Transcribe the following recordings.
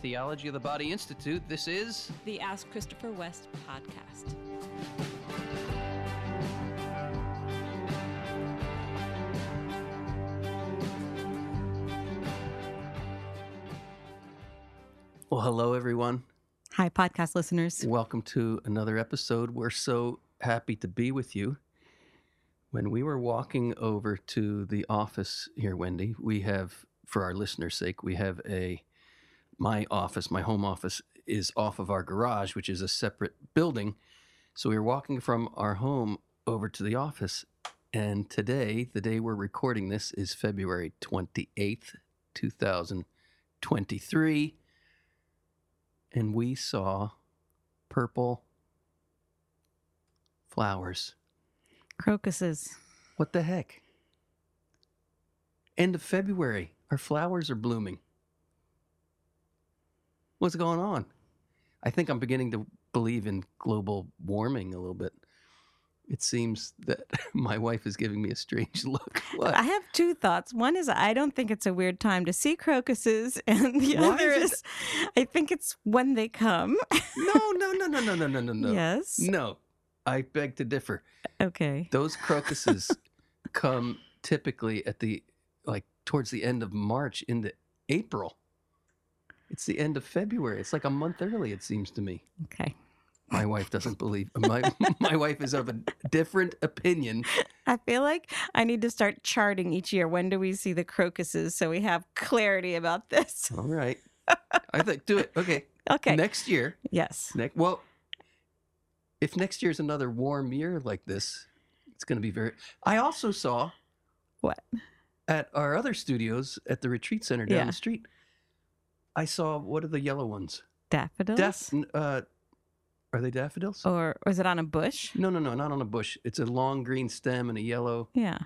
Theology of the Body Institute. This is the Ask Christopher West podcast. Well, hello, everyone. Hi, podcast listeners. Welcome to another episode. We're so happy to be with you. When we were walking over to the office here, Wendy, we have, for our listeners' sake, we have a, my office, my home office is off of our garage, which is a separate building. So we were walking from our home over to the office. And today, the day we're recording this, is February 28th, 2023 and we saw purple flowers. Crocuses. What the heck? End of February. Our flowers are blooming. What's going on? I think I'm beginning to believe in global warming a little bit. It seems that my wife is giving me a strange look. What? I have two thoughts. One is I don't think it's a weird time to see crocuses, and the Why other is is I think it's when they come. no, no, no, no, no, no, no, no, no. Yes. No. I beg to differ. Okay. Those crocuses come typically at the like towards the end of March into April. It's the end of February. It's like a month early, it seems to me. Okay. My wife doesn't believe my my wife is of a different opinion. I feel like I need to start charting each year. When do we see the crocuses so we have clarity about this? All right. I think do it. Okay. Okay. Next year. yes. Next well if next year's another warm year like this, it's gonna be very I also saw What? at our other studios at the retreat center down Yeah. the street. I saw what are the yellow ones? Daffodils? Daff- uh, are they daffodils? or was it on a bush? No, no, no, not on a bush. It's a long green stem and a yellow. Yeah.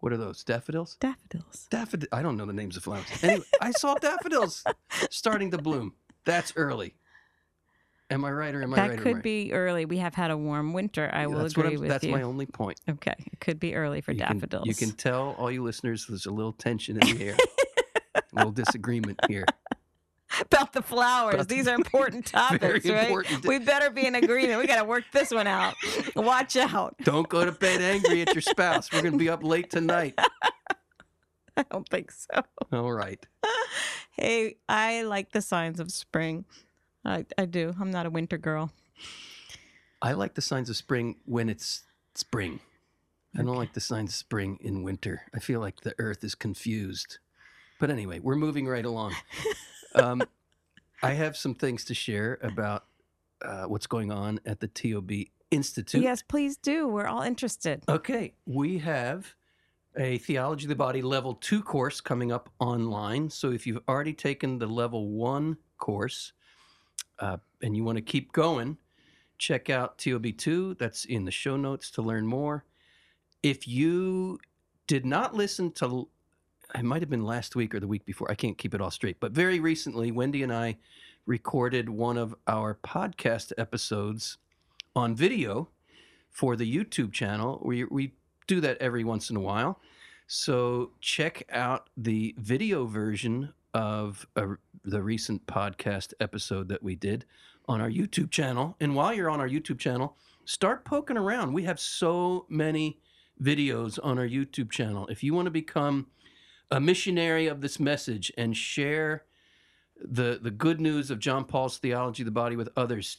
What are those? Daffodils? Daffodils. Daffodil. I don't know the names of flowers. Anyway, I saw daffodils starting to bloom. That's early. Am I right or am I that right? or could I- be early. We have had a warm winter. I will agree with That's you. That's my only point. Okay. It could be early for you can, daffodils. you can tell all you listeners there's a little tension in the air, a little disagreement here. About the flowers. About the- These are important topics, right? important. We better be in agreement. We got to work this one out. Watch out. Don't go to bed angry at your spouse. We're going to be up late tonight. I don't think so. All right. Hey, I like the signs of spring. I, I do. I'm not a winter girl. I like the signs of spring when it's spring. I don't like the signs of spring in winter. I feel like the earth is confused. But anyway, we're moving right along. Um, I have some things to share about uh, what's going on at the TOB Institute. Yes, please do. We're all interested. Okay, we have a Theology of the Body Level 2 course coming up online. So if you've already taken the Level 1 course uh, and you want to keep going, check out TOB2. That's in the show notes to learn more. If you did not listen to, it might have been last week or the week before, I can't keep it all straight, but very recently, Wendy and I recorded one of our podcast episodes on video for the YouTube channel. We, we do that every once in a while. So check out the video version of a, the recent podcast episode that we did on our YouTube channel. And while you're on our YouTube channel, start poking around. We have so many videos on our YouTube channel. If you want to become a missionary of this message and share the the good news of John Paul's theology of the body with others,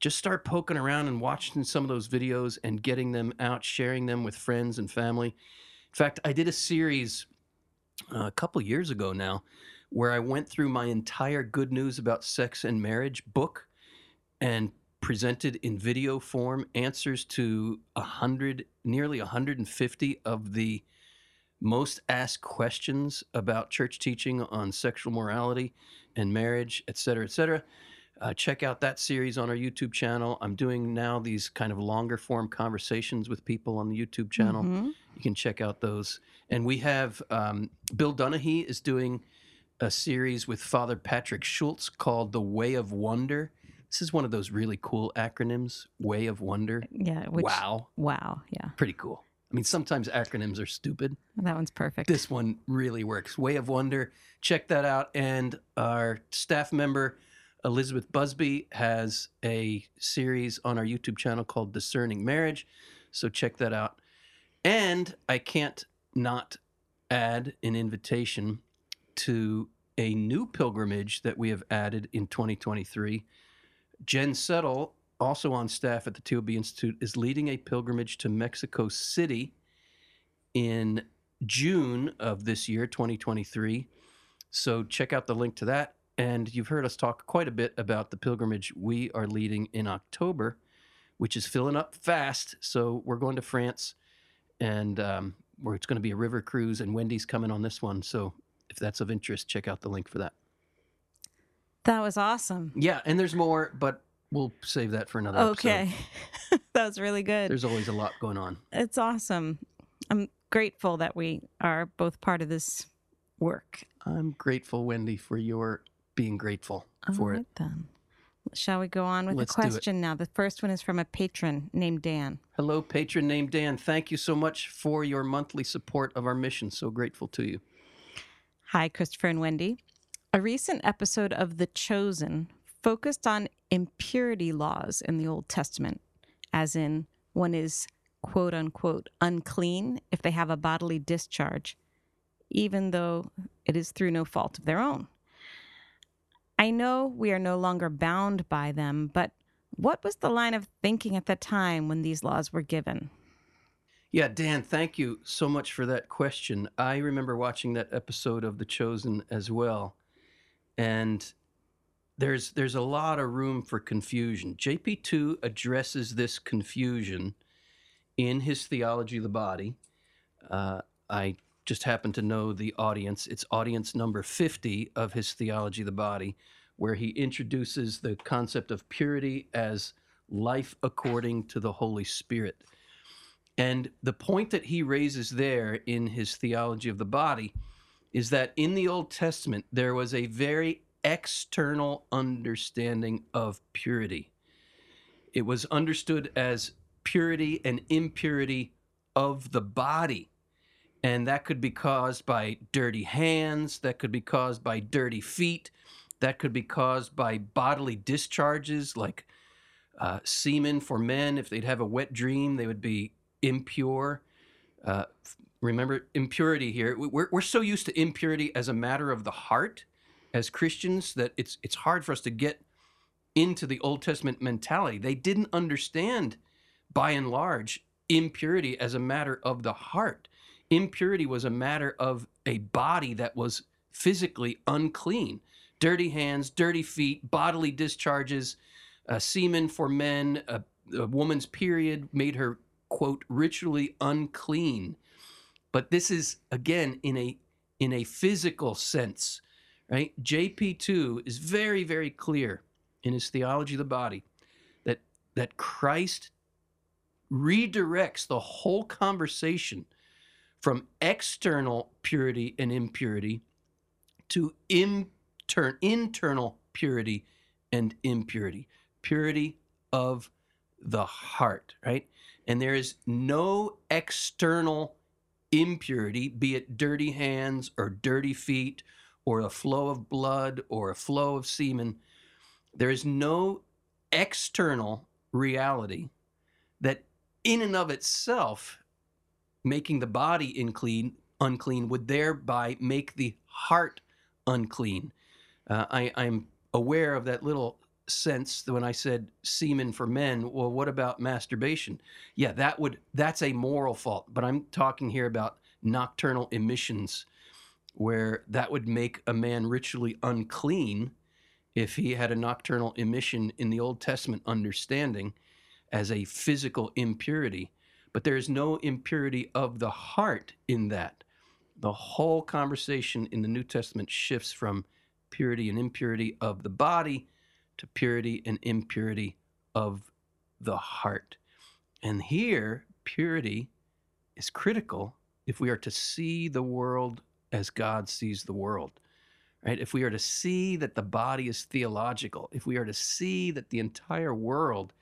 just start poking around and watching some of those videos and getting them out, sharing them with friends and family. In fact, I did a series uh, a couple years ago now where I went through my entire Good News About Sex and Marriage book and presented in video form answers to a hundred, nearly 150 of the most asked questions about church teaching on sexual morality and marriage, et cetera, et cetera. Uh, check out that series on our YouTube channel. I'm doing now these kind of longer form conversations with people on the YouTube channel. Mhm. You can check out those. And we have um, Bill Donaghy is doing a series with Father Patrick Schultz called The Way of Wonder. This is one of those really cool acronyms, Way of Wonder. Yeah. Which, wow. Wow. Yeah. Pretty cool. I mean, sometimes acronyms are stupid. That one's perfect. This one really works. Way of Wonder. Check that out. And our staff member, Elizabeth Busby, has a series on our YouTube channel called Discerning Marriage. So check that out. And I can't not add an invitation to a new pilgrimage that we have added in 2023. Jen Settle, also on staff at the TOB Institute, is leading a pilgrimage to Mexico City in June of this year, 2023. So check out the link to that. And you've heard us talk quite a bit about the pilgrimage we are leading in October, which is filling up fast. So we're going to France, and um, where it's going to be a river cruise, and Wendy's coming on this one. So if that's of interest, check out the link for that. That was awesome. Yeah, and there's more, but we'll save that for another episode. Okay. that was really good. There's always a lot going on. It's awesome. I'm grateful that we are both part of this work. I'm grateful, Wendy, for your being grateful for All it. then. Shall we go on with Let's the question now? The first one is from a patron named Dan. Hello, patron named Dan. Thank you so much for your monthly support of our mission. So grateful to you. Hi, Christopher and Wendy. A recent episode of The Chosen focused on impurity laws in the Old Testament, as in one is quote unquote unclean if they have a bodily discharge, even though it is through no fault of their own. I know we are no longer bound by them, but what was the line of thinking at the time when these laws were given? Yeah, Dan, thank you so much for that question. I remember watching that episode of The Chosen as well. And there's there's a lot of room for confusion. JP2 addresses this confusion in his theology of the body. Uh, I just happen to know the audience. It's audience number 50 of his theology of the body, where he introduces the concept of purity as life according to the Holy Spirit. And the point that he raises there in his theology of the body is that in the Old Testament, there was a very external understanding of purity. It was understood as purity and impurity of the body. And that could be caused by dirty hands, that could be caused by dirty feet, that could be caused by bodily discharges like uh, semen for men. If they'd have a wet dream, they would be impure. Uh, remember impurity here. We're, we're so used to impurity as a matter of the heart as Christians that it's it's hard for us to get into the Old Testament mentality. They didn't understand, by and large, impurity as a matter of the heart. Impurity was a matter of a body that was physically unclean. Dirty hands, dirty feet, bodily discharges, uh, semen for men, a, a woman's period made her, quote, ritually unclean. But this is, again, in a in a physical sense, right? JP2 is very, very clear in his theology of the body that that Christ redirects the whole conversation from external purity and impurity to inter- internal purity and impurity, purity of the heart, right? And there is no external impurity, be it dirty hands or dirty feet or a flow of blood or a flow of semen. There is no external reality that, in and of itself, making the body unclean, unclean would thereby make the heart unclean. Uh, I, I'm aware of that little sense when I said semen for men, well, what about masturbation? Yeah, that would that's a moral fault. But I'm talking here about nocturnal emissions, where that would make a man ritually unclean if he had a nocturnal emission in the Old Testament understanding as a physical impurity. But there is no impurity of the heart in that. The whole conversation in the New Testament shifts from purity and impurity of the body to purity and impurity of the heart. And here, purity is critical if we are to see the world as God sees the world. Right? If we are to see that the body is theological, if we are to see that the entire world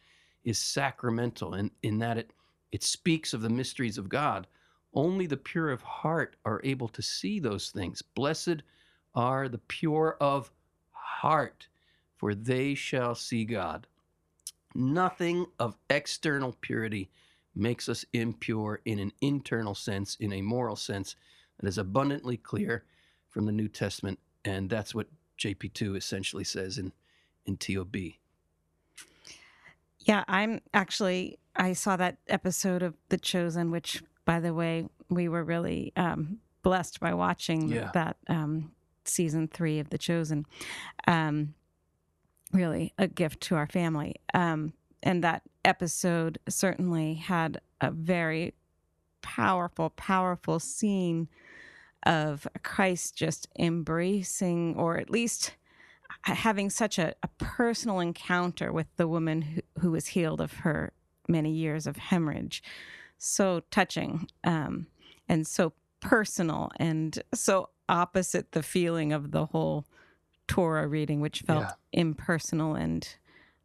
is sacramental and in that it It speaks of the mysteries of God. Only the pure of heart are able to see those things. Blessed are the pure of heart, for they shall see God. Nothing of external purity makes us impure in an internal sense, in a moral sense, that is abundantly clear from the New Testament. And that's what JP2 essentially says in, in TOB. Yeah, I'm actually, I saw that episode of The Chosen, which, by the way, we were really um, blessed by watching Yeah. that um, season three of The Chosen. Um, really a gift to our family. Um, and that episode certainly had a very powerful, powerful scene of Christ just embracing, or at least having such a, a personal encounter with the woman who, who was healed of her many years of hemorrhage. So touching um, and so personal and so opposite the feeling of the whole Torah reading, which felt Yeah. impersonal and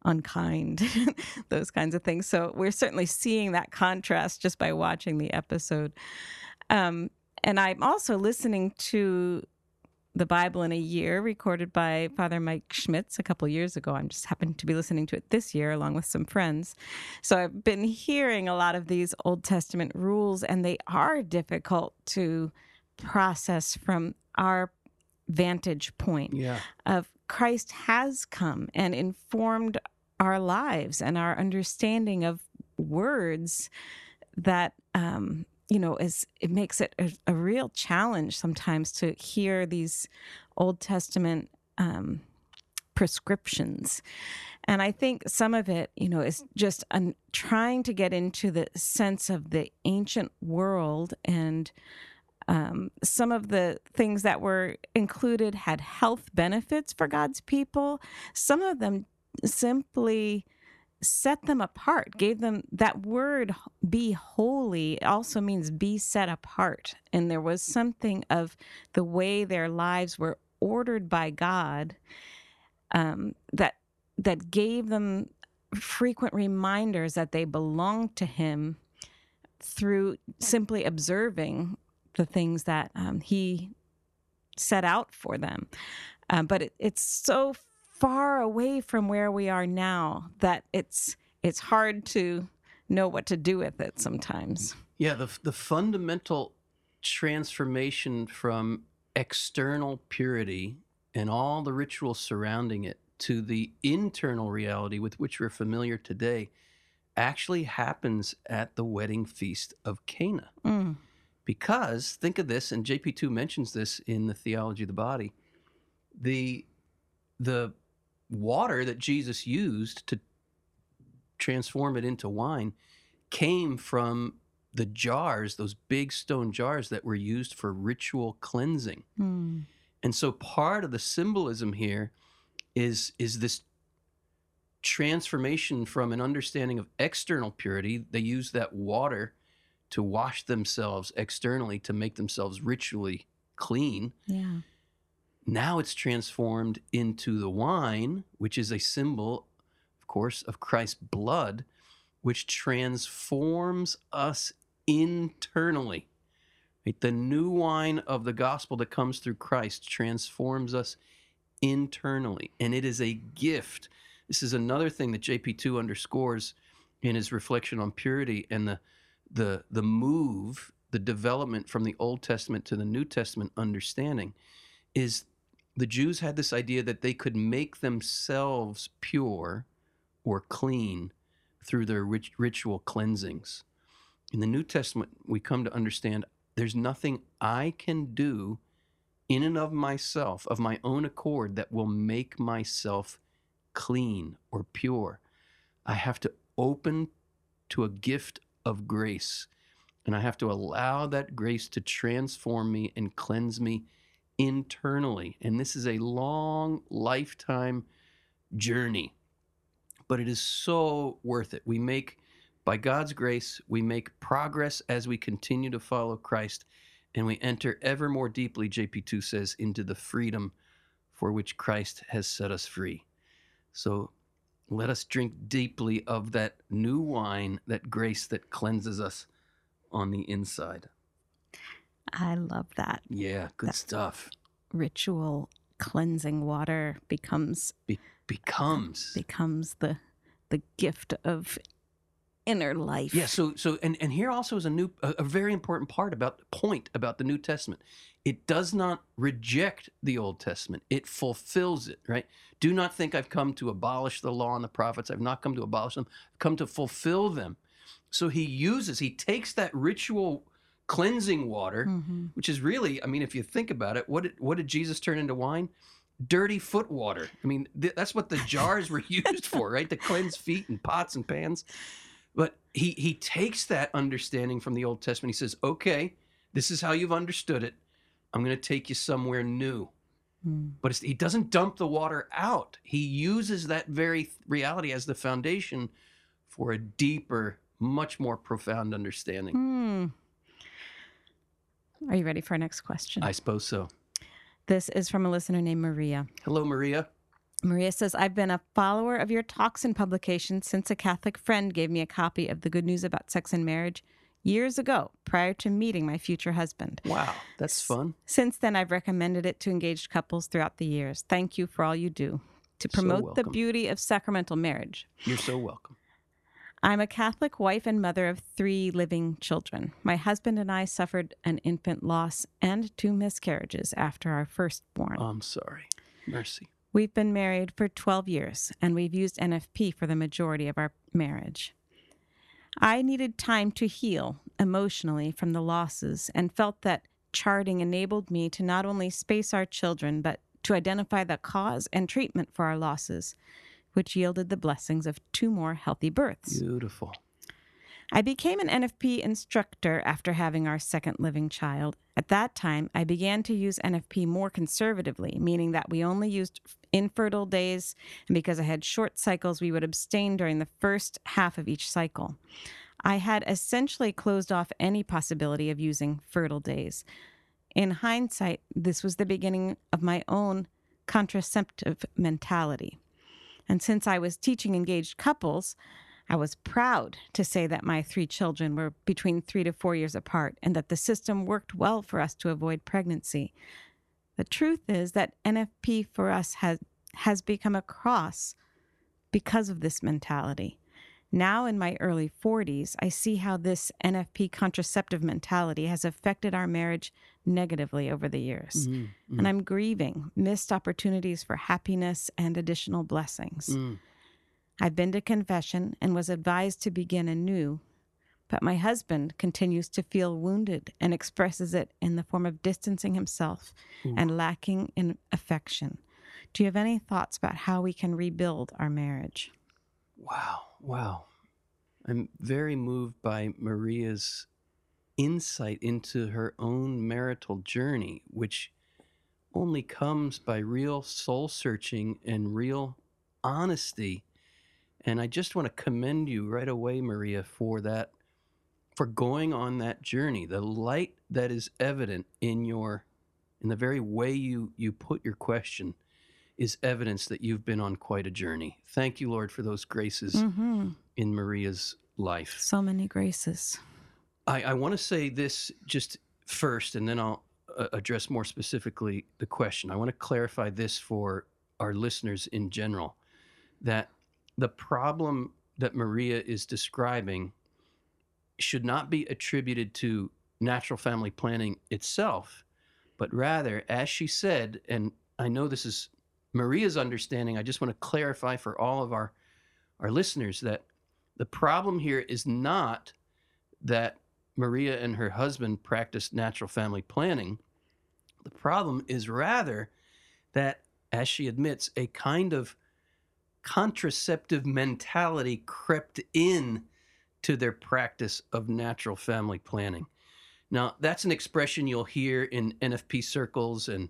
unkind, those kinds of things. So we're certainly seeing that contrast just by watching the episode. Um, and I'm also listening to the Bible in a year, recorded by Father Mike Schmitz a couple years ago. I'm just happened to be listening to it this year along with some friends. So I've been hearing a lot of these Old Testament rules, and they are difficult to process from our vantage point Yeah. of Christ has come and informed our lives and our understanding of words that um, you know is it makes it a, a real challenge sometimes to hear these Old Testament um, prescriptions. And I think some of it, you know, is just un- trying to get into the sense of the ancient world and um, some of the things that were included had health benefits for God's people. Some of them simply set them apart, gave them that word be holy also means be set apart. And there was something of the way their lives were ordered by God um, that that gave them frequent reminders that they belonged to Him through simply observing the things that um, He set out for them. Um, but it, it's so far away from where we are now that it's it's hard to know what to do with it sometimes. Yeah, the the fundamental transformation from external purity and all the rituals surrounding it to the internal reality with which we're familiar today actually happens at the wedding feast of Cana. Mm. Because think of this, and JP2 mentions this in the theology of the body. The the water that Jesus used to transform it into wine came from the jars, those big stone jars that were used for ritual cleansing. Mm. And so part of the symbolism here is is this transformation from an understanding of external purity. They use that water to wash themselves externally to make themselves ritually clean. Yeah. Now it's transformed into the wine, which is a symbol, of course, of Christ's blood, which transforms us internally. Right? The new wine of the gospel that comes through Christ transforms us internally, and it is a gift. This is another thing that JP2 underscores in his reflection on purity and the the the move, the development from the Old Testament to the New Testament understanding is the Jews had this idea that they could make themselves pure or clean through their rit- ritual cleansings. In the New Testament, we come to understand there's nothing I can do in and of myself, of my own accord, that will make myself clean or pure. I have to open to a gift of grace, and I have to allow that grace to transform me and cleanse me internally. And this is a long lifetime journey, but it is so worth it. We make, by God's grace, we make progress as we continue to follow Christ, and we enter ever more deeply, JP2 says, into the freedom for which Christ has set us free. So let us drink deeply of that new wine, that grace that cleanses us on the inside. I love that. Yeah, good That- stuff. Ritual cleansing water becomes Becomes. becomes the the gift of inner life. Yeah, so so and and here also is a new a, a very important part about point about the New Testament. It does not reject the Old Testament. It fulfills it, right? Do not think I've come to abolish the law and the prophets. I've not come to abolish them. I've come to fulfill them. So he uses he takes that ritual cleansing water, Mhm. which is really, I mean, if you think about it, what did, what did Jesus turn into wine? Dirty foot water. I mean, th- that's what the jars were used for, right? To cleanse feet and pots and pans. But he he takes that understanding from the Old Testament. He says, "Okay, this is how you've understood it. I'm going to take you somewhere new." Mm. But it's, he doesn't dump the water out. He uses that very reality as the foundation for a deeper, much more profound understanding. Hmm. Are you ready for our next question? I suppose so. This is from a listener named Maria. Hello, Maria. Maria says, I've been a follower of your talks and publications since a Catholic friend gave me a copy of The Good News About Sex and Marriage years ago, prior to meeting my future husband. Wow, that's fun. Since then, I've recommended it to engaged couples throughout the years. Thank you for all you do to So promote the beauty of sacramental marriage. You're so welcome. I'm a Catholic wife and mother of three living children. My husband and I suffered an infant loss and two miscarriages after our firstborn. I'm sorry. Mercy. We've been married for 12 years and we've used NFP for the majority of our marriage. I needed time to heal emotionally from the losses and felt that charting enabled me to not only space our children, but to identify the cause and treatment for our losses, which yielded the blessings of two more healthy births. Beautiful. I became an NFP instructor after having our second living child. At that time, I began to use NFP more conservatively, meaning that we only used infertile days, and because I had short cycles, we would abstain during the first half of each cycle. I had essentially closed off any possibility of using fertile days. In hindsight, this was the beginning of my own contraceptive mentality. And since I was teaching engaged couples, I was proud to say that my three children were between three to four years apart and that the system worked well for us to avoid pregnancy. The truth is that NFP for us has, has become a cross because of this mentality. Now, in my early 40s, I see how this NFP contraceptive mentality has affected our marriage negatively over the years. Mm, mm, And I'm grieving missed opportunities for happiness and additional blessings. mm. I've been to confession and was advised to begin anew, but my husband continues to feel wounded and expresses it in the form of distancing himself Ooh. and lacking in affection. Do you have any thoughts about how we can rebuild our marriage? Wow. Wow. I'm very moved by Maria's insight into her own marital journey, which only comes by real soul searching and real honesty. And I just want to commend you right away, Maria, for that, for going on that journey. The light that is evident in your, in the very way you you put your question, is evidence that you've been on quite a journey. Thank you, Lord, for those graces Mm-hmm. in Maria's life. So many graces. I, I want to say this just first, and then I'll uh, address more specifically the question. I want to clarify this for our listeners in general that the problem that Maria is describing should not be attributed to natural family planning itself, but rather, as she said, and I know this is Maria's understanding, I just want to clarify for all of our, our listeners that the problem here is not that Maria and her husband practiced natural family planning. The problem is rather that, as she admits, a kind of contraceptive mentality crept in to their practice of natural family planning. Now, that's an expression you'll hear in NFP circles and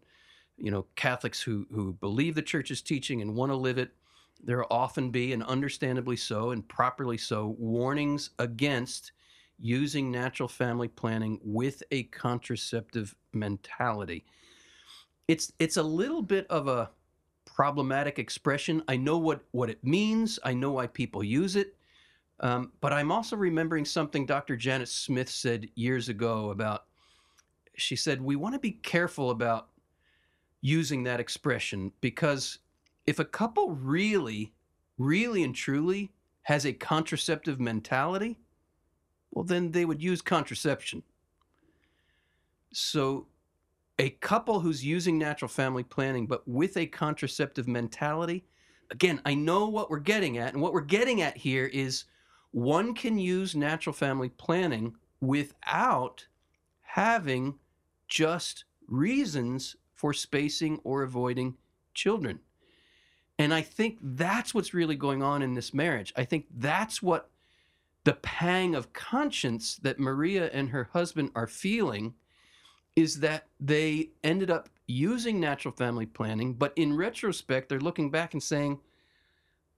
you know Catholics who who believe the church's teaching and want to live it. There will often be, and understandably so, and properly so, warnings against using natural family planning with a contraceptive mentality. It's it's a little bit of a problematic expression. I know what, what it means, I know why people use it. Um, but I'm also remembering something Dr. Janet Smith said years ago about, she said, we want to be careful about using that expression because if a couple really, really and truly has a contraceptive mentality, well, then they would use contraception. So, a couple who's using natural family planning but with a contraceptive mentality, again, I know what we're getting at. And what we're getting at here is one can use natural family planning without having just reasons for spacing or avoiding children. And I think that's what's really going on in this marriage. I think that's what the pang of conscience that Maria and her husband are feeling is that they ended up using natural family planning, but in retrospect, they're looking back and saying,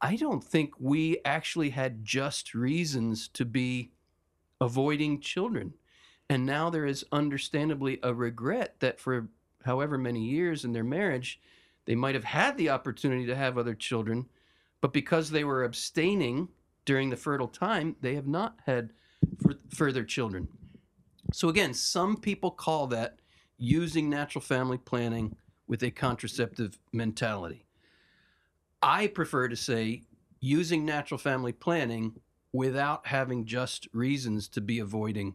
I don't think we actually had just reasons to be avoiding children. And now there is understandably a regret that for however many years in their marriage, they might have had the opportunity to have other children, but because they were abstaining during the fertile time, they have not had further children. So, again, some people call that using natural family planning with a contraceptive mentality. I prefer to say using natural family planning without having just reasons to be avoiding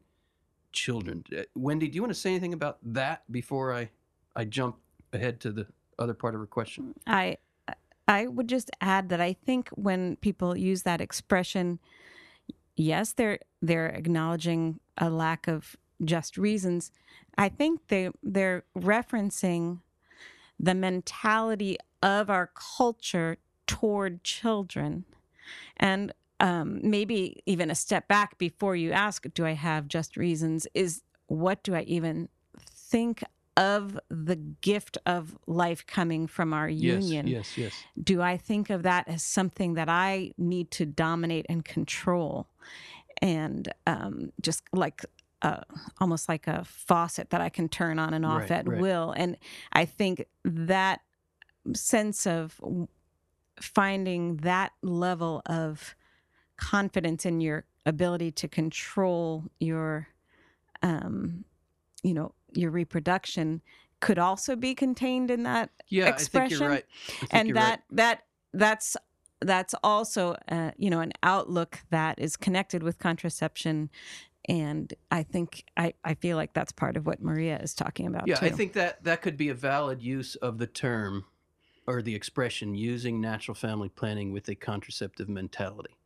children. Uh, Wendy, do you want to say anything about that before I, I jump ahead to the other part of her question? I I would just add that I think when people use that expression, yes, they're they're acknowledging a lack of just reasons. I think they they're referencing the mentality of our culture toward children, and um, maybe even a step back before you ask, "Do I have just reasons?" Is what do I even think of the gift of life coming from our union. Yes, yes, yes. Do I think of that as something that I need to dominate and control? And um, just like uh, almost like a faucet that I can turn on and off right, at right. will. And I think that sense of finding that level of confidence in your ability to control your um, you know your reproduction could also be contained in that yeah, expression. I right. I and that right. that that's that's also uh, you know an outlook that is connected with contraception and i think i i feel like that's part of what maria is talking about yeah too. i think that that could be a valid use of the term or the expression using natural family planning with a contraceptive mentality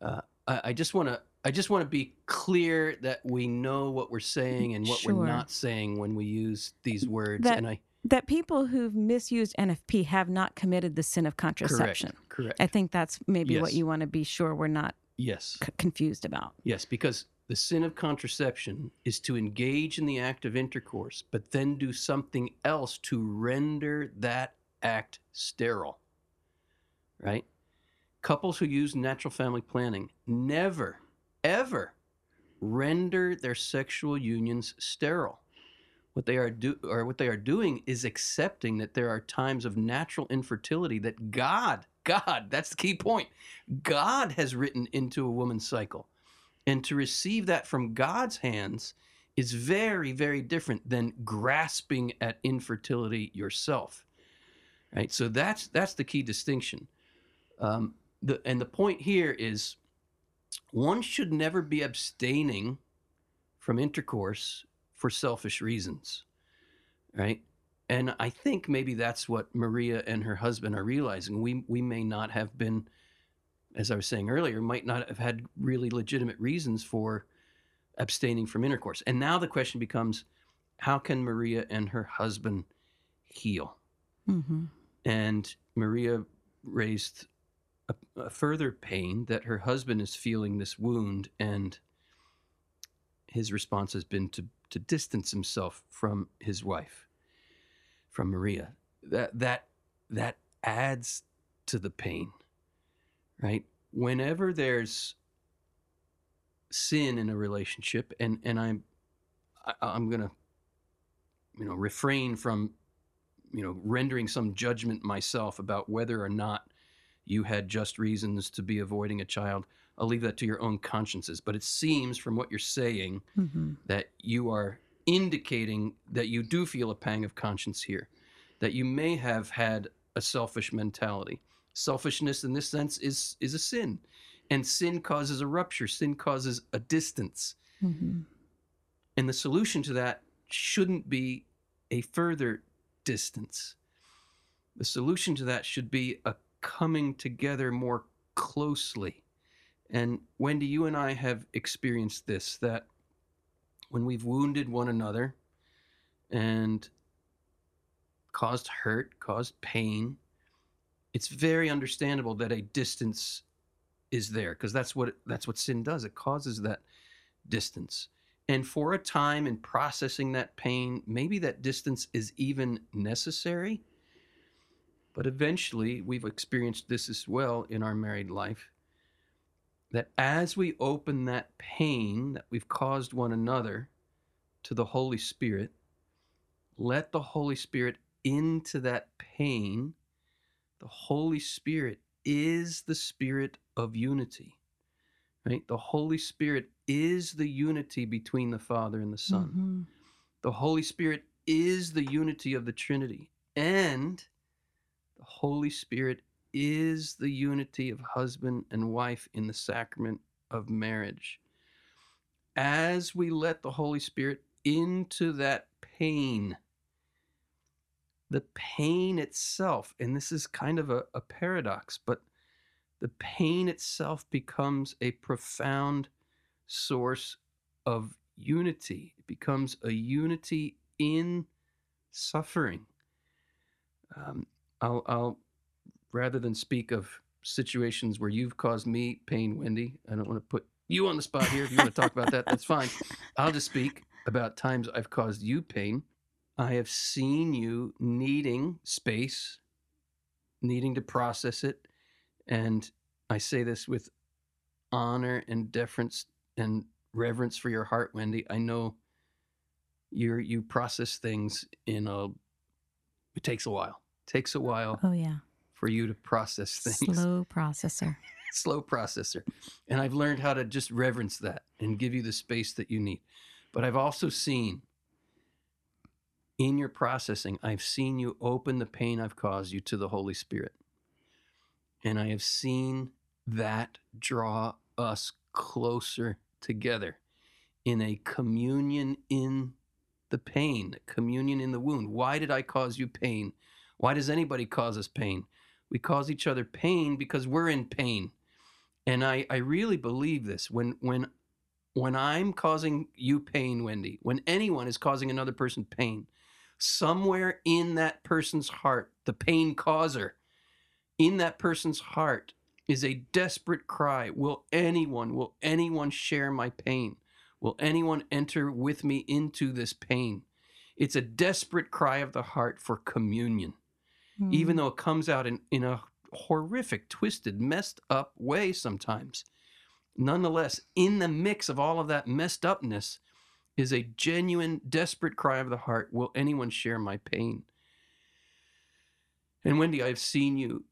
uh, I, I just want to I just want to be clear that we know what we're saying and what sure. we're not saying when we use these words. That, and I that people who've misused NFP have not committed the sin of contraception. Correct. correct. I think that's maybe yes. what you want to be sure we're not yes c- confused about. Yes, because the sin of contraception is to engage in the act of intercourse, but then do something else to render that act sterile. Right? Couples who use natural family planning never ever render their sexual unions sterile. What they are do or what they are doing is accepting that there are times of natural infertility that God, God, that's the key point. God has written into a woman's cycle. And to receive that from God's hands is very, very different than grasping at infertility yourself. Right? So that's that's the key distinction. Um, the, and the point here is one should never be abstaining from intercourse for selfish reasons, right? And I think maybe that's what Maria and her husband are realizing. We we may not have been, as I was saying earlier, might not have had really legitimate reasons for abstaining from intercourse. And now the question becomes, how can Maria and her husband heal? Mm-hmm. And Maria raised further pain that her husband is feeling this wound and his response has been to to distance himself from his wife from Maria. That that that adds to the pain right? Whenever there's sin in a relationship and and I'm I, I'm going to you know refrain from you know, rendering some judgment myself about whether or not you had just reasons to be avoiding a child. I'll leave that to your own consciences. But it seems from what you're saying Mm-hmm. that you are indicating that you do feel a pang of conscience here, that you may have had a selfish mentality. Selfishness in this sense is is a sin. And sin causes a rupture, sin causes a distance. Mm-hmm. And the solution to that shouldn't be a further distance. The solution to that should be a coming together more closely. And Wendy, you and I have experienced this that when we've wounded one another and caused hurt, caused pain, it's very understandable that a distance is there because that's what that's what sin does. It causes that distance. And for a time in processing that pain, maybe that distance is even necessary. But eventually, we've experienced this as well in our married life that as we open that pain that we've caused one another to the Holy Spirit, let the Holy Spirit into that pain. The Holy Spirit is the spirit of unity. Right? The Holy Spirit is the unity between the Father and the Son. Mm-hmm. The Holy Spirit is the unity of the Trinity. And Holy Spirit is the unity of husband and wife in the sacrament of marriage. As we let the Holy Spirit into that pain, the pain itself, and this is kind of a, a paradox, but the pain itself becomes a profound source of unity. It becomes a unity in suffering. Um, I'll, I'll, rather than speak of situations where you've caused me pain, Wendy, I don't want to put you on the spot here. If you want to talk about that, that's fine. I'll just speak about times I've caused you pain. I have seen you needing space, needing to process it. And I say this with honor and deference and reverence for your heart, Wendy. I know you you process things in a it takes a while. Takes a while Oh yeah, for you to process things. slow processor. Slow processor. And I've learned how to just reverence that and give you the space that you need. But I've also seen in your processing, I've seen you open the pain I've caused you to the Holy Spirit. And I have seen that draw us closer together in a communion in the pain, communion in the wound. Why did I cause you pain? Why does anybody cause us pain? We cause each other pain because we're in pain. And I, I really believe this. When when when I'm causing you pain, Wendy, when anyone is causing another person pain, somewhere in that person's heart, the pain causer, in that person's heart is a desperate cry Will anyone, will anyone share my pain? Will anyone enter with me into this pain? It's a desperate cry of the heart for communion, even Mm. though it comes out in, in a horrific, twisted, messed up way sometimes. Nonetheless, in the mix of all of that messed upness is a genuine, desperate cry of the heart Will anyone share my pain? And Wendy, I've seen you.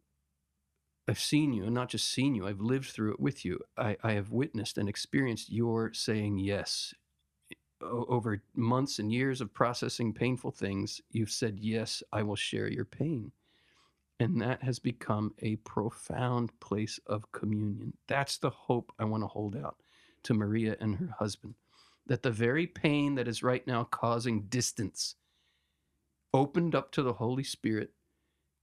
I've seen you, and not just seen you, I've lived through it with you. I, I have witnessed and experienced your saying yes. O- over months and years of processing painful things, you've said, Yes, I will share your pain. And that has become a profound place of communion. That's the hope I want to hold out to Maria and her husband. That the very pain that is right now causing distance, opened up to the Holy Spirit,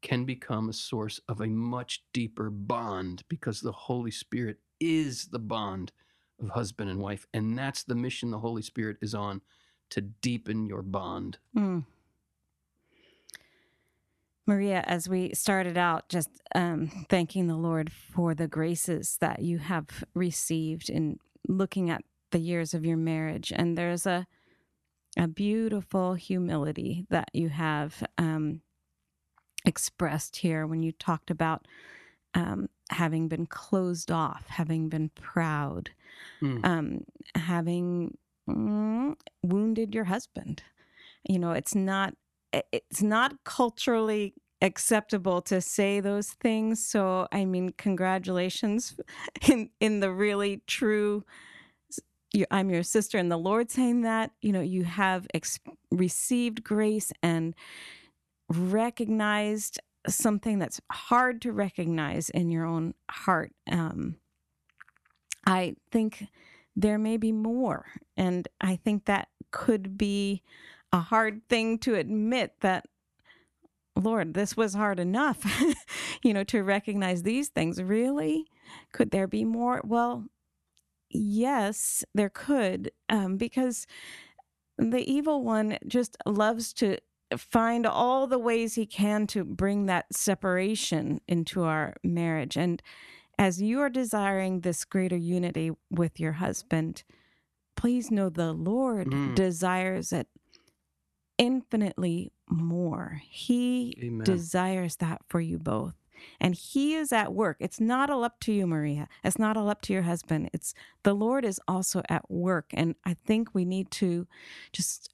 can become a source of a much deeper bond because the Holy Spirit is the bond of husband and wife. And that's the mission the Holy Spirit is on to deepen your bond. Mm. Maria, as we started out, just um, thanking the Lord for the graces that you have received in looking at the years of your marriage, and there's a a beautiful humility that you have um, expressed here when you talked about um, having been closed off, having been proud, Mm. um, having mm, wounded your husband. You know, it's not it's not culturally acceptable to say those things. So, I mean, congratulations in in the really true. I'm your sister in the Lord saying that, you know, you have ex- received grace and recognized something that's hard to recognize in your own heart. Um, I think there may be more. And I think that could be a hard thing to admit that, Lord, this was hard enough, you know, to recognize these things. Really? Could there be more? Well, yes, there could, um, because the evil one just loves to find all the ways he can to bring that separation into our marriage. And as you are desiring this greater unity with your husband, please know the Lord mm. desires it infinitely more. He Amen. desires that for you both. And he is at work. It's not all up to you, Maria. It's not all up to your husband. It's the Lord is also at work. And I think we need to just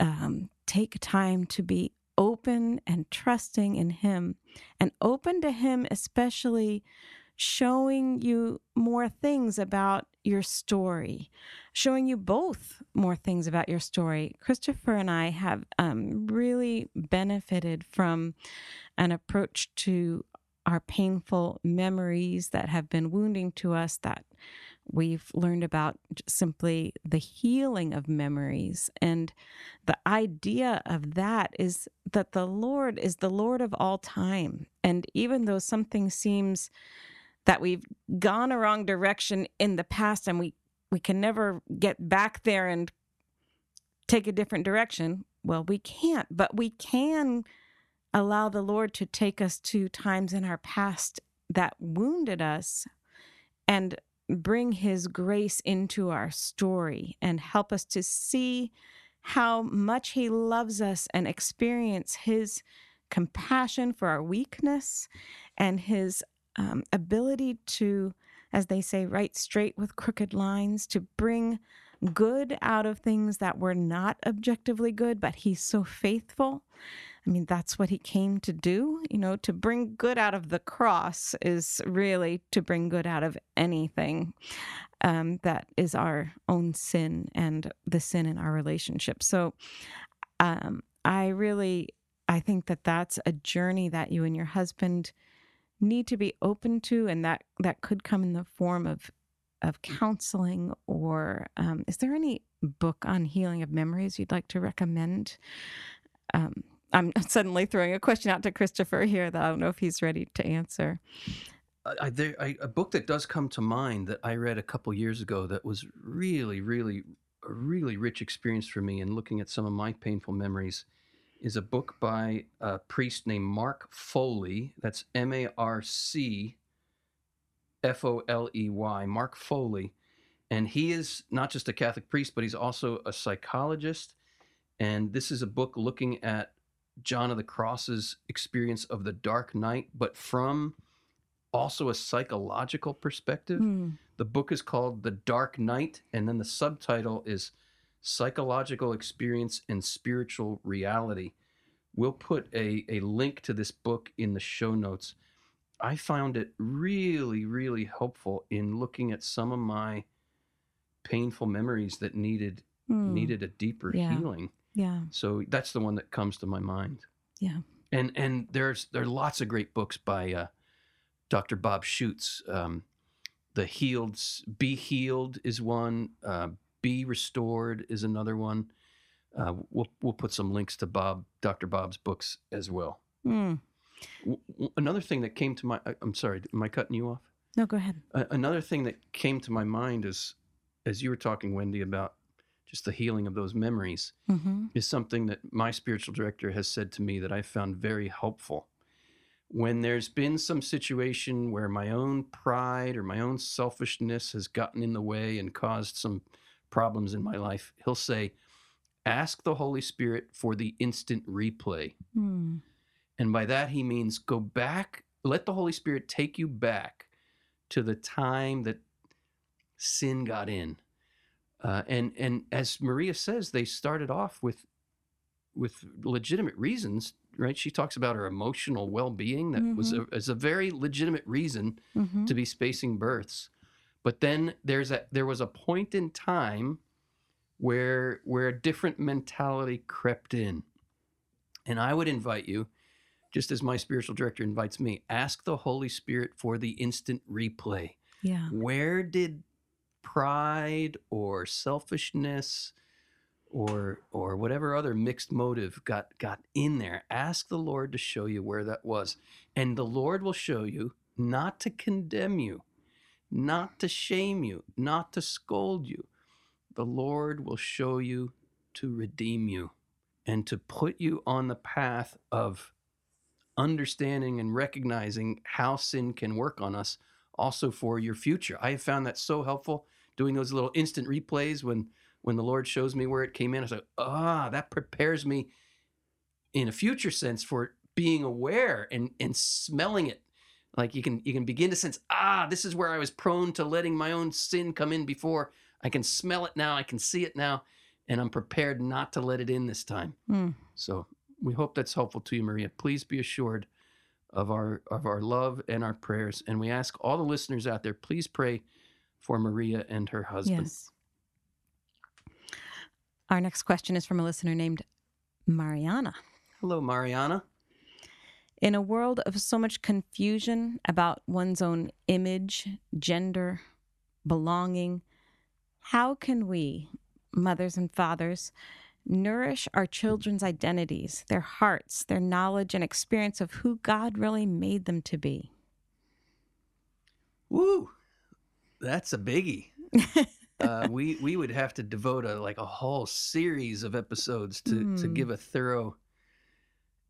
um, take time to be open and trusting in Him and open to Him, especially showing you more things about your story, showing you both more things about your story. Christopher and I have um, really benefited from an approach to our painful memories that have been wounding to us that We've learned about simply the healing of memories. And the idea of that is that the Lord is the Lord of all time. And even though something seems that we've gone a wrong direction in the past and we, we can never get back there and take a different direction, well, we can't, but we can allow the Lord to take us to times in our past that wounded us and bring his grace into our story and help us to see how much he loves us and experience his compassion for our weakness and his um, ability to, as they say, write straight with crooked lines, to bring good out of things that were not objectively good, but he's so faithful I mean, that's what he came to do. You know, to bring good out of the cross is really to bring good out of anything um, that is our own sin and the sin in our relationship. So um, I really, I think that that's a journey that you and your husband need to be open to, and that that could come in the form of of counseling or um, is there any book on healing of memories you'd like to recommend um, I'm suddenly throwing a question out to Christopher here that I don't know if he's ready to answer. I, there, I, a book that does come to mind that I read a couple years ago that was really, really, a really rich experience for me in looking at some of my painful memories is a book by a priest named Marc Foley. That's M A R C F O L E Y, Marc Foley. And he is not just a Catholic priest, but he's also a psychologist. And this is a book looking at John of the Cross's experience of the Dark Night, but from also a psychological perspective. Mm. The book is called The Dark Night, and then the subtitle is Psychological Experience and Spiritual Reality. We'll put a, a link to this book in the show notes. I found it really, really helpful in looking at some of my painful memories that needed mm. needed a deeper yeah. healing. Yeah. So that's the one that comes to my mind. Yeah. And and there's there are lots of great books by uh, Dr. Bob Schuchts. Um, the Healed, Be Healed is one. Uh, Be Restored is another one. Uh, we'll we'll put some links to Bob, Dr. Bob's books as well. Mm. W- another thing that came to my, I'm sorry, am I cutting you off? No, go ahead. another thing that came to my mind is, as you were talking, Wendy, about just the healing of those memories mm-hmm. is something that my spiritual director has said to me that I found very helpful. When there's been some situation where my own pride or my own selfishness has gotten in the way and caused some problems in my life, he'll say, Ask the Holy Spirit for the instant replay. Mm. And by that, he means go back, let the Holy Spirit take you back to the time that sin got in uh, and and as Maria says, they started off with with legitimate reasons, right? She talks about her emotional well-being that was a, is a very legitimate reason Mhm. to be spacing births. But then there's a there was a point in time where where a different mentality crept in. And I would invite you, just as my spiritual director invites me, ask the Holy Spirit for the instant replay. Yeah. Where did pride or selfishness or or whatever other mixed motive got got in there? Ask the Lord to show you where that was. And the Lord will show you not to condemn you, not to shame you, not to scold you. The Lord will show you to redeem you and to put you on the path of understanding and recognizing how sin can work on us also for your future. I have found that so helpful doing those little instant replays when when the Lord shows me where it came in. I like, ah, that prepares me in a future sense for being aware and and smelling it. Like you can you can begin to sense, ah, this is where I was prone to letting my own sin come in before. I can smell it now, I can see it now, and I'm prepared not to let it in this time. Mm. So we hope that's helpful to you, Maria. Please be assured of our of our love and our prayers. And we ask all the listeners out there, please pray for Maria and her husband. Yes. Our next question is from a listener named Mariana. Hello, Mariana. In a world of so much confusion about one's own image, gender, belonging, how can we, mothers and fathers, nourish our children's identities, their hearts, their knowledge and experience of who God really made them to be? Woo, that's a biggie. uh, we we would have to devote a like a whole series of episodes to to Hmm. give a thorough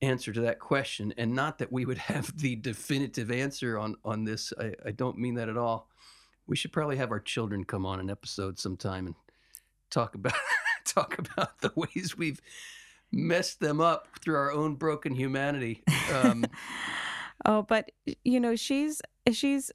answer to that question and not that we would have the definitive answer on on this I, I don't mean that at all we should probably have our children come on an episode sometime and talk about talk about the ways we've messed them up through our own broken humanity um, oh, but you know, she's she's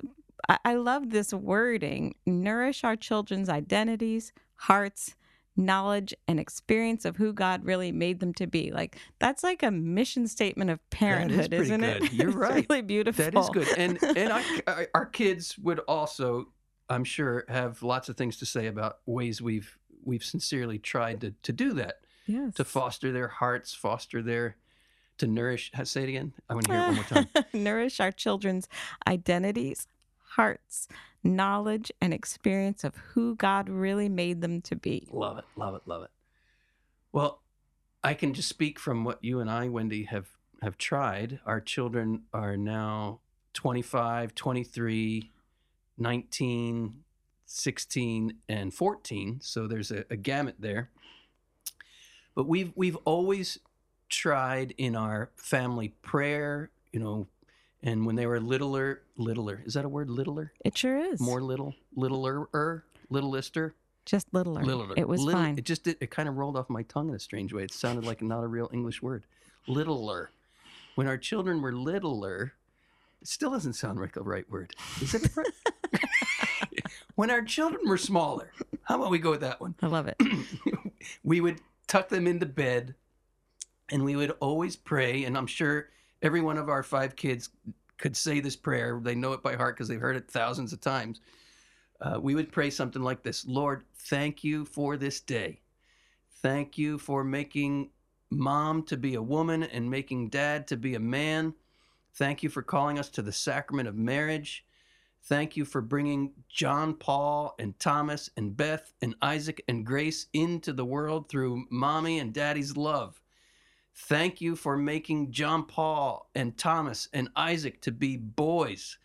I, I love this wording. Nourish our children's identities, hearts, knowledge, and experience of who God really made them to be. Like that's like a mission statement of parenthood, pretty isn't it? You're It's right. really beautiful. That is good. And and our, our- our kids would also, I'm sure, have lots of things to say about ways we've we've sincerely tried to to do that, yes. to foster their hearts, foster their, to nourish. Say it again. I want to hear it one more time. Nourish our children's identities, hearts, knowledge, and experience of who God really made them to be. Love it, love it, love it. Well, I can just speak from what you and I, Wendy, have have tried. Our children are now 25, 23, 19, 16, and 14. So there's a, a gamut there. But we've we've always tried in our family prayer, you know, and when they were littler, littler. Is that a word? Littler? It sure is. More little, littler, littlester. just littler. Littler. It was Little- fine. It just it, it kind of rolled off my tongue in a strange way. It sounded like not a real English word. Littler. When our children were littler, it still doesn't sound like the right word. Is it right? when our children were smaller, how about we go with that one? I love it. we would tuck them into bed and we would always pray. And I'm sure every one of our five kids could say this prayer. They know it by heart because they've heard it thousands of times. Uh, we would pray something like this Lord, thank you for this day. Thank you for making mom to be a woman and making dad to be a man. Thank you for calling us to the sacrament of marriage. Thank you for bringing John Paul and Thomas and Beth and Isaac and Grace into the world through mommy and daddy's love. Thank you for making John Paul and Thomas and Isaac to be boys.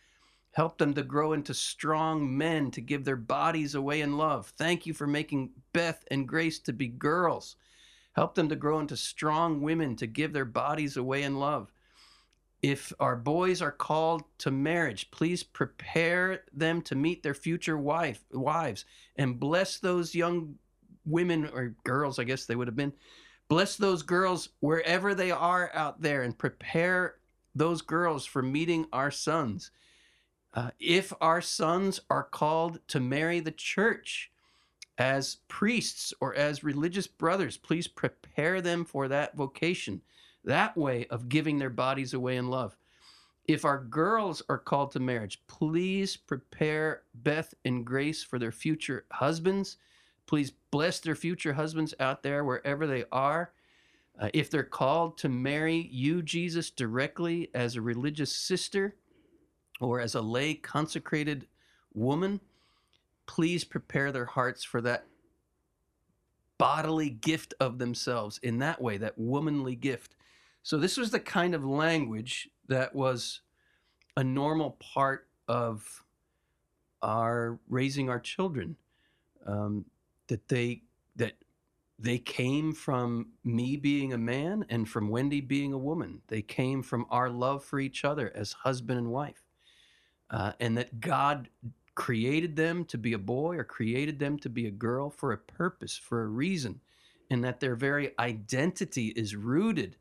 Help them to grow into strong men to give their bodies away in love. Thank you for making Beth and Grace to be girls. Help them to grow into strong women to give their bodies away in love if our boys are called to marriage, please prepare them to meet their future wife wives and bless those young women or girls, I guess they would have been. Bless those girls wherever they are out there and prepare those girls for meeting our sons. Uh, if our sons are called to marry the church, as priests or as religious brothers, please prepare them for that vocation, that way of giving their bodies away in love. If our girls are called to marriage, please prepare Beth and Grace for their future husbands. Please bless their future husbands out there wherever they are. Uh, if they're called to marry you, Jesus, directly as a religious sister or as a lay consecrated woman, please prepare their hearts for that bodily gift of themselves in that way, that womanly gift. So, this was the kind of language that was a normal part of our raising our children. Um, that they that they came from me being a man and from Wendy being a woman. They came from our love for each other as husband and wife. Uh, and that God created them to be a boy or created them to be a girl for a purpose, for a reason. And that their very identity is rooted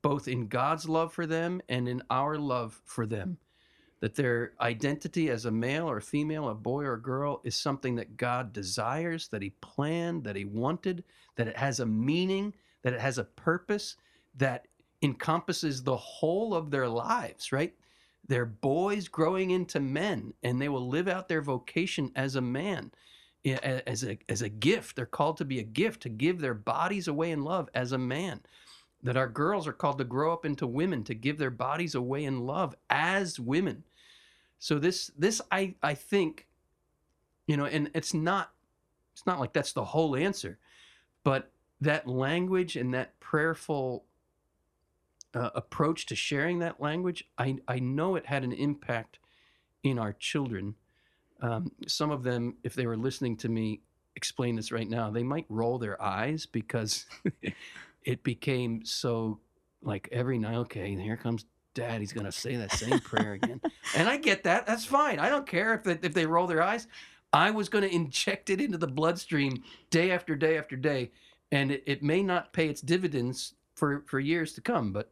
both in God's love for them and in our love for them that their identity as a male or female, a boy or a girl, is something that God desires, that He planned, that He wanted, that it has a meaning, that it has a purpose, that encompasses the whole of their lives, right? They're boys growing into men, and they will live out their vocation as a man, as a, as a gift. They're called to be a gift, to give their bodies away in love as a man that our girls are called to grow up into women to give their bodies away in love as women so this this I I think, you know, and it's not it's not like that's the whole answer, but that language and that prayerful uh, approach to sharing that language, I I know it had an impact in our children. Um, some of them, if they were listening to me explain this right now, they might roll their eyes because it became so like every night. Okay, here comes dad, he's going to say that same prayer again. And I get that. That's fine. I don't care if they, if they roll their eyes. I was going to inject it into the bloodstream day after day after day. And it, it may not pay its dividends for, for years to come, but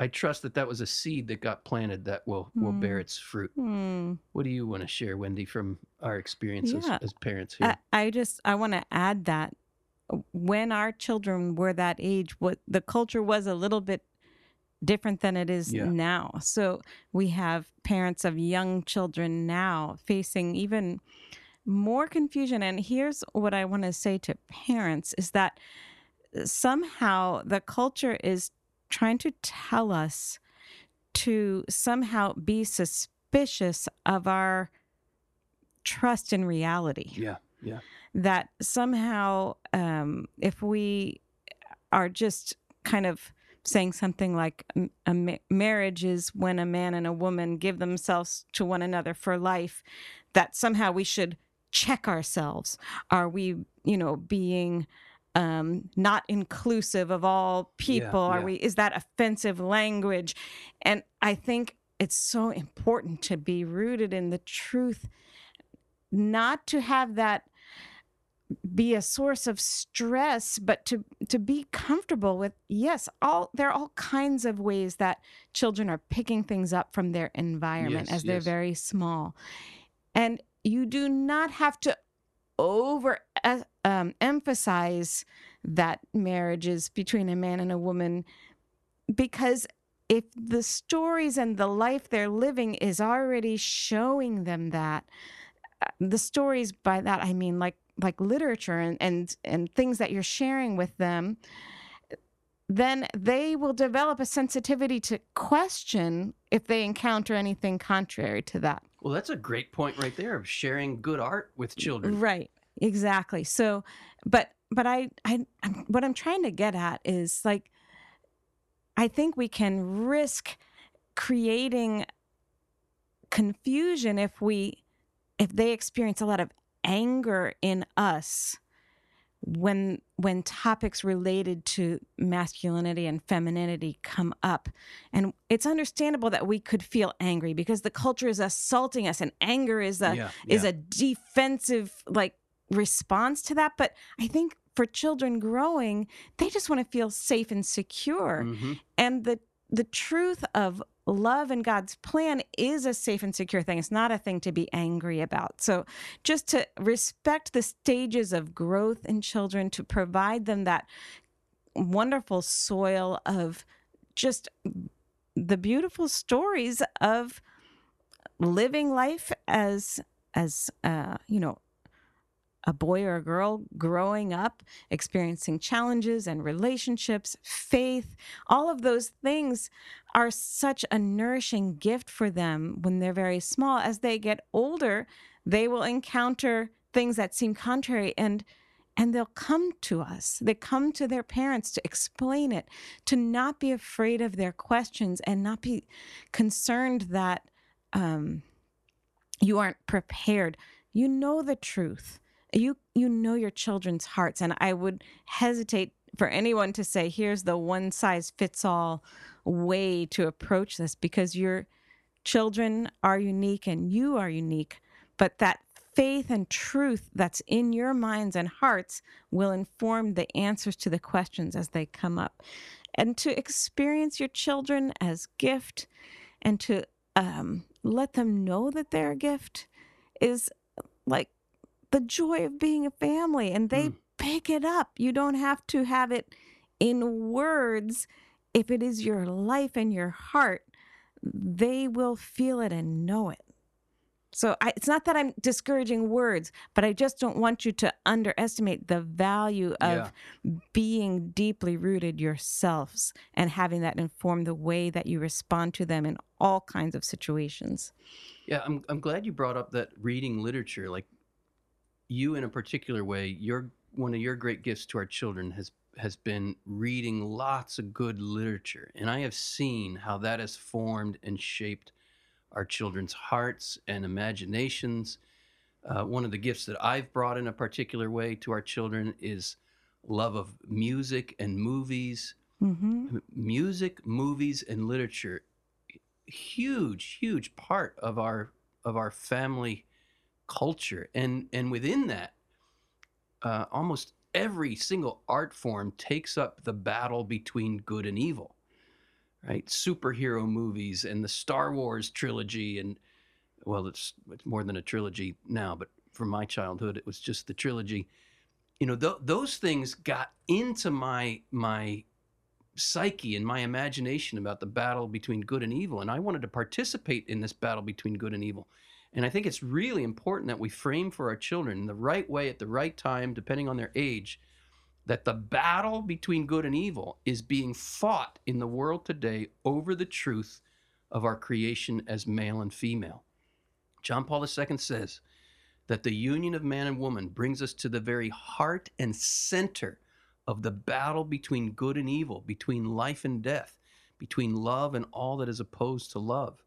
I trust that that was a seed that got planted that will will bear hmm. its fruit. Mm. What do you want to share, Wendy, from our experiences yeah. as parents here? I, I just I want to add that when our children were that age, what the culture was a little bit different than it is yeah. now. So we have parents of young children now facing even more confusion. And here's what I want to say to parents is that somehow the culture is trying to tell us to somehow be suspicious of our trust in reality. Yeah, yeah. That somehow, um, if we are just kind of saying something like a ma- marriage is when a man and a woman give themselves to one another for life that somehow we should check ourselves. Are we you know being um, not inclusive of all people? Yeah, are we is that offensive language? And i think it's so important to be rooted in the truth not to have that be a source of stress but to to be comfortable with yes all there are all kinds of ways that children are picking things up from their environment yes, as they're very small. And you do not have to over uh, um, emphasize that marriage is between a man and a woman because if the stories and the life they're living is already showing them that uh, the stories by that i mean like like literature and, and and things that you're sharing with them then they will develop a sensitivity to question if they encounter anything contrary to that. Well that's a great point right there of sharing good art with children. Right. Exactly. So but but i i I'm, what i'm trying to get at is like i think we can risk creating confusion if we if they experience a lot of anger in us when when topics related to masculinity and femininity come up and it's understandable that we could feel angry because the culture is assaulting us and anger is a yeah, yeah. is a defensive like response to that but i think for children growing they just want to feel safe and secure mm-hmm. and the the truth of love and God's plan is a safe and secure thing. It's not a thing to be angry about. So, just to respect the stages of growth in children, to provide them that wonderful soil of just the beautiful stories of living life as as uh, you know a boy or a girl growing up, experiencing challenges and relationships, faith, all of those things are such a nourishing gift for them when they're very small. As they get older, they will encounter things that seem contrary and and they'll come to us. They come to their parents to explain it, to not be afraid of their questions and not be concerned that um, you aren't prepared. You know the truth you you know your children's hearts and i would hesitate for anyone to say here's the one size fits all way to approach this because your children are unique and you are unique but that faith and truth that's in your minds and hearts will inform the answers to the questions as they come up. And to experience your children as gift and to um, let them know that they're a gift is like the joy of being a family and they mm. pick it up. You don't have to have it in words. If it is your life and your heart, they will feel it and know it. So I, it's not that I'm discouraging words, but I just don't want you to underestimate the value of yeah. being deeply rooted yourselves and having that inform the way that you respond to them in all kinds of situations. Yeah, I'm I'm glad you brought up that reading literature. Like you in a particular way, your one of your great gifts to our children has has been reading lots of good literature, and I have seen how that has formed and shaped our children's hearts and imaginations. Uh, one of the gifts that I've brought in a particular way to our children is love of music and movies. Mm-hmm. music, movies, and literature, huge, huge part of our of our family culture, and and within that, uh, almost every single art form takes up the battle between good and evil. Right, superhero movies and the Star Wars trilogy, and well, it's it's more than a trilogy now, but from my childhood, it was just the trilogy. You know, th- those things got into my my psyche and my imagination about the battle between good and evil, and I wanted to participate in this battle between good and evil. And I think it's really important that we frame for our children in the right way at the right time, depending on their age, that the battle between good and evil is being fought in the world today over the truth of our creation as male and female. John Paul II says that the union of man and woman brings us to the very heart and center of the battle between good and evil, between life and death, between love and all that is opposed to love.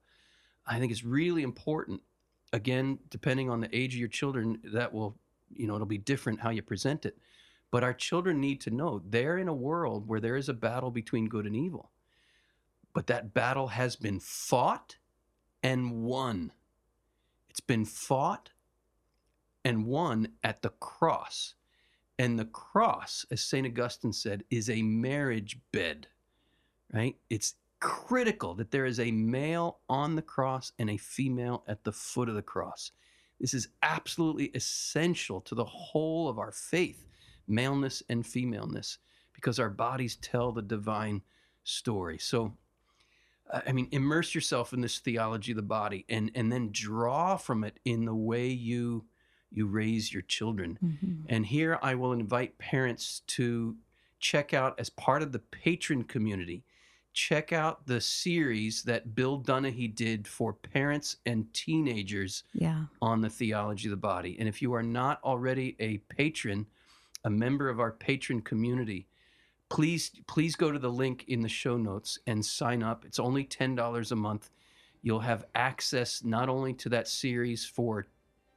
I think it's really important again, depending on the age of your children, that will, you know, it'll be different how you present it. But our children need to know they're in a world where there is a battle between good and evil. But that battle has been fought and won. It's been fought and won at the cross. And the cross, as St. Augustine said, is a marriage bed, right? It's critical that there is a male on the cross and a female at the foot of the cross. This is absolutely essential to the whole of our faith, maleness and femaleness, because our bodies tell the divine story. So, I mean, immerse yourself in this theology of the body and, and then draw from it in the way you you raise your children. Mm-hmm. And here I will invite parents to check out as part of the patron community check out the series that Bill Donaghy did for parents and teenagers yeah. on the theology of the body. And if you are not already a patron, a member of our patron community, please please go to the link in the show notes and sign up. It's only $10 a month. You'll have access not only to that series for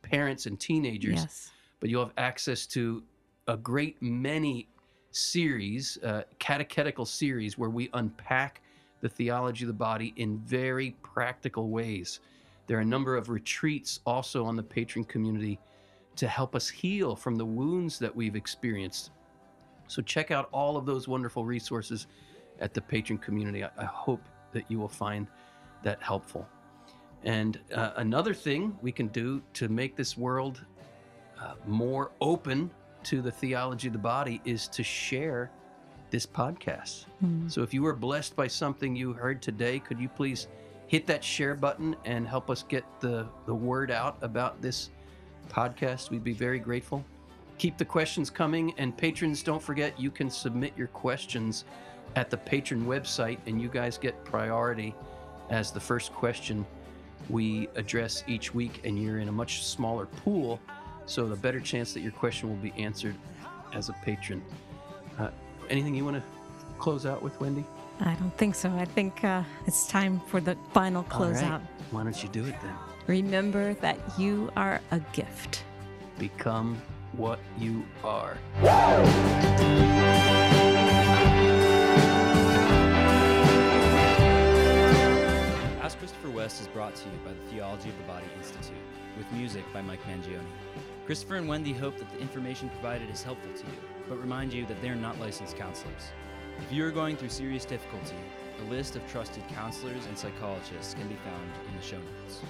parents and teenagers, yes. but you'll have access to a great many series, uh, catechetical series, where we unpack the theology of the body in very practical ways. There are a number of retreats also on the patron community to help us heal from the wounds that we've experienced. So check out all of those wonderful resources at the patron community. I, I hope that you will find that helpful. And uh, another thing we can do to make this world uh, more open to the theology of the body is to share this podcast. Mm. So if you were blessed by something you heard today, could you please hit that share button and help us get the, the word out about this podcast? We'd be very grateful. Keep the questions coming. And patrons, don't forget, you can submit your questions at the patron website, and you guys get priority as the first question we address each week. And you're in a much smaller pool, so the better chance that your question will be answered as a patron. Uh, anything you want to close out with, Wendy? I don't think so. I think uh, it's time for the final All right. closeout. Why don't you do it then? Remember that you are a gift. Become what you are. Ask Christopher West is brought to you by the Theology of the Body Institute, with music by Mike Mangione. Christopher and Wendy hope that the information provided is helpful to you, but remind you that they are not licensed counselors. If you are going through serious difficulty, a list of trusted counselors and psychologists can be found in the show notes.